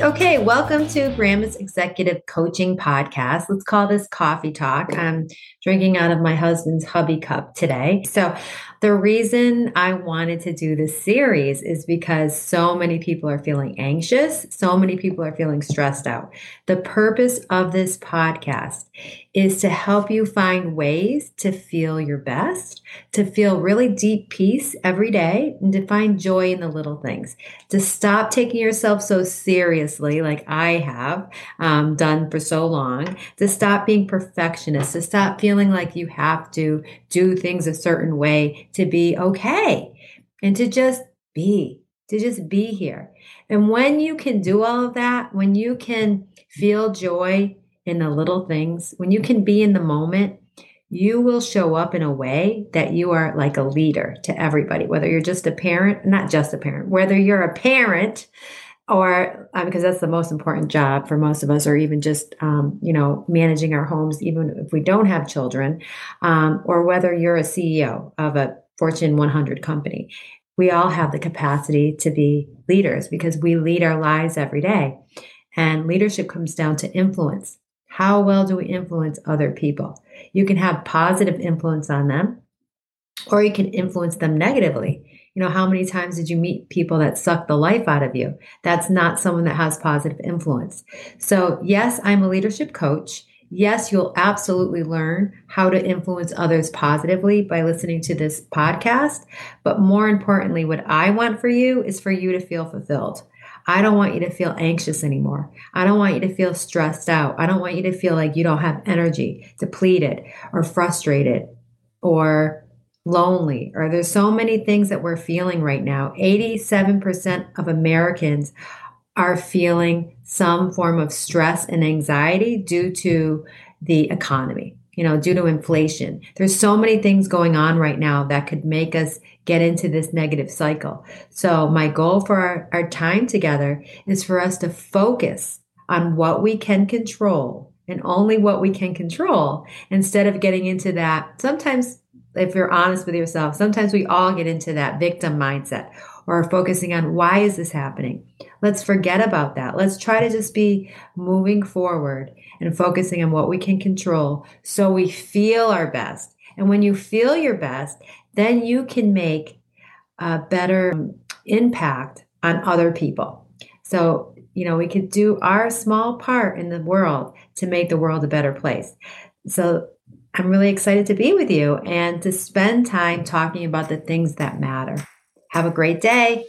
Okay, welcome to Grandma's Executive Coaching Podcast. Let's call this Coffee Talk. I'm drinking out of my husband's hubby cup today. So, the reason I wanted to do this series is because so many people are feeling anxious, so many people are feeling stressed out. The purpose of this podcast is to help you find ways to feel your best, to feel really deep peace every day, and to find joy in the little things, to stop taking yourself so seriously, like I have um, done for so long, to stop being perfectionist, to stop feeling like you have to do things a certain way to be okay and to just be, to just be here. And when you can do all of that, when you can feel joy in the little things, when you can be in the moment, you will show up in a way that you are like a leader to everybody, whether you're just a parent, not just a parent, whether you're a parent or uh, because that's the most important job for most of us, or even just um, you know managing our homes, even if we don't have children, um, or whether you're a CEO of a Fortune 100 company. We all have the capacity to be leaders because we lead our lives every day. And leadership comes down to influence. How well do we influence other people? You can have positive influence on them, or you can influence them negatively. You know, how many times did you meet people that suck the life out of you? That's not someone that has positive influence. So, yes, I'm a leadership coach. Yes, you'll absolutely learn how to influence others positively by listening to this podcast. But more importantly, what I want for you is for you to feel fulfilled. I don't want you to feel anxious anymore. I don't want you to feel stressed out. I don't want you to feel like you don't have energy, depleted, or frustrated, or lonely, or there's so many things that we're feeling right now. 87% of Americans are feeling some form of stress and anxiety due to the economy, you know, due to inflation. There's so many things going on right now that could make us get into this negative cycle. So, my goal for our, our time together is for us to focus on what we can control and only what we can control instead of getting into that. Sometimes, if you're honest with yourself, sometimes we all get into that victim mindset or focusing on why is this happening? Let's forget about that. Let's try to just be moving forward and focusing on what we can control so we feel our best. And when you feel your best, then you can make a better impact on other people. So, you know, we could do our small part in the world to make the world a better place. So, I'm really excited to be with you and to spend time talking about the things that matter. Have a great day.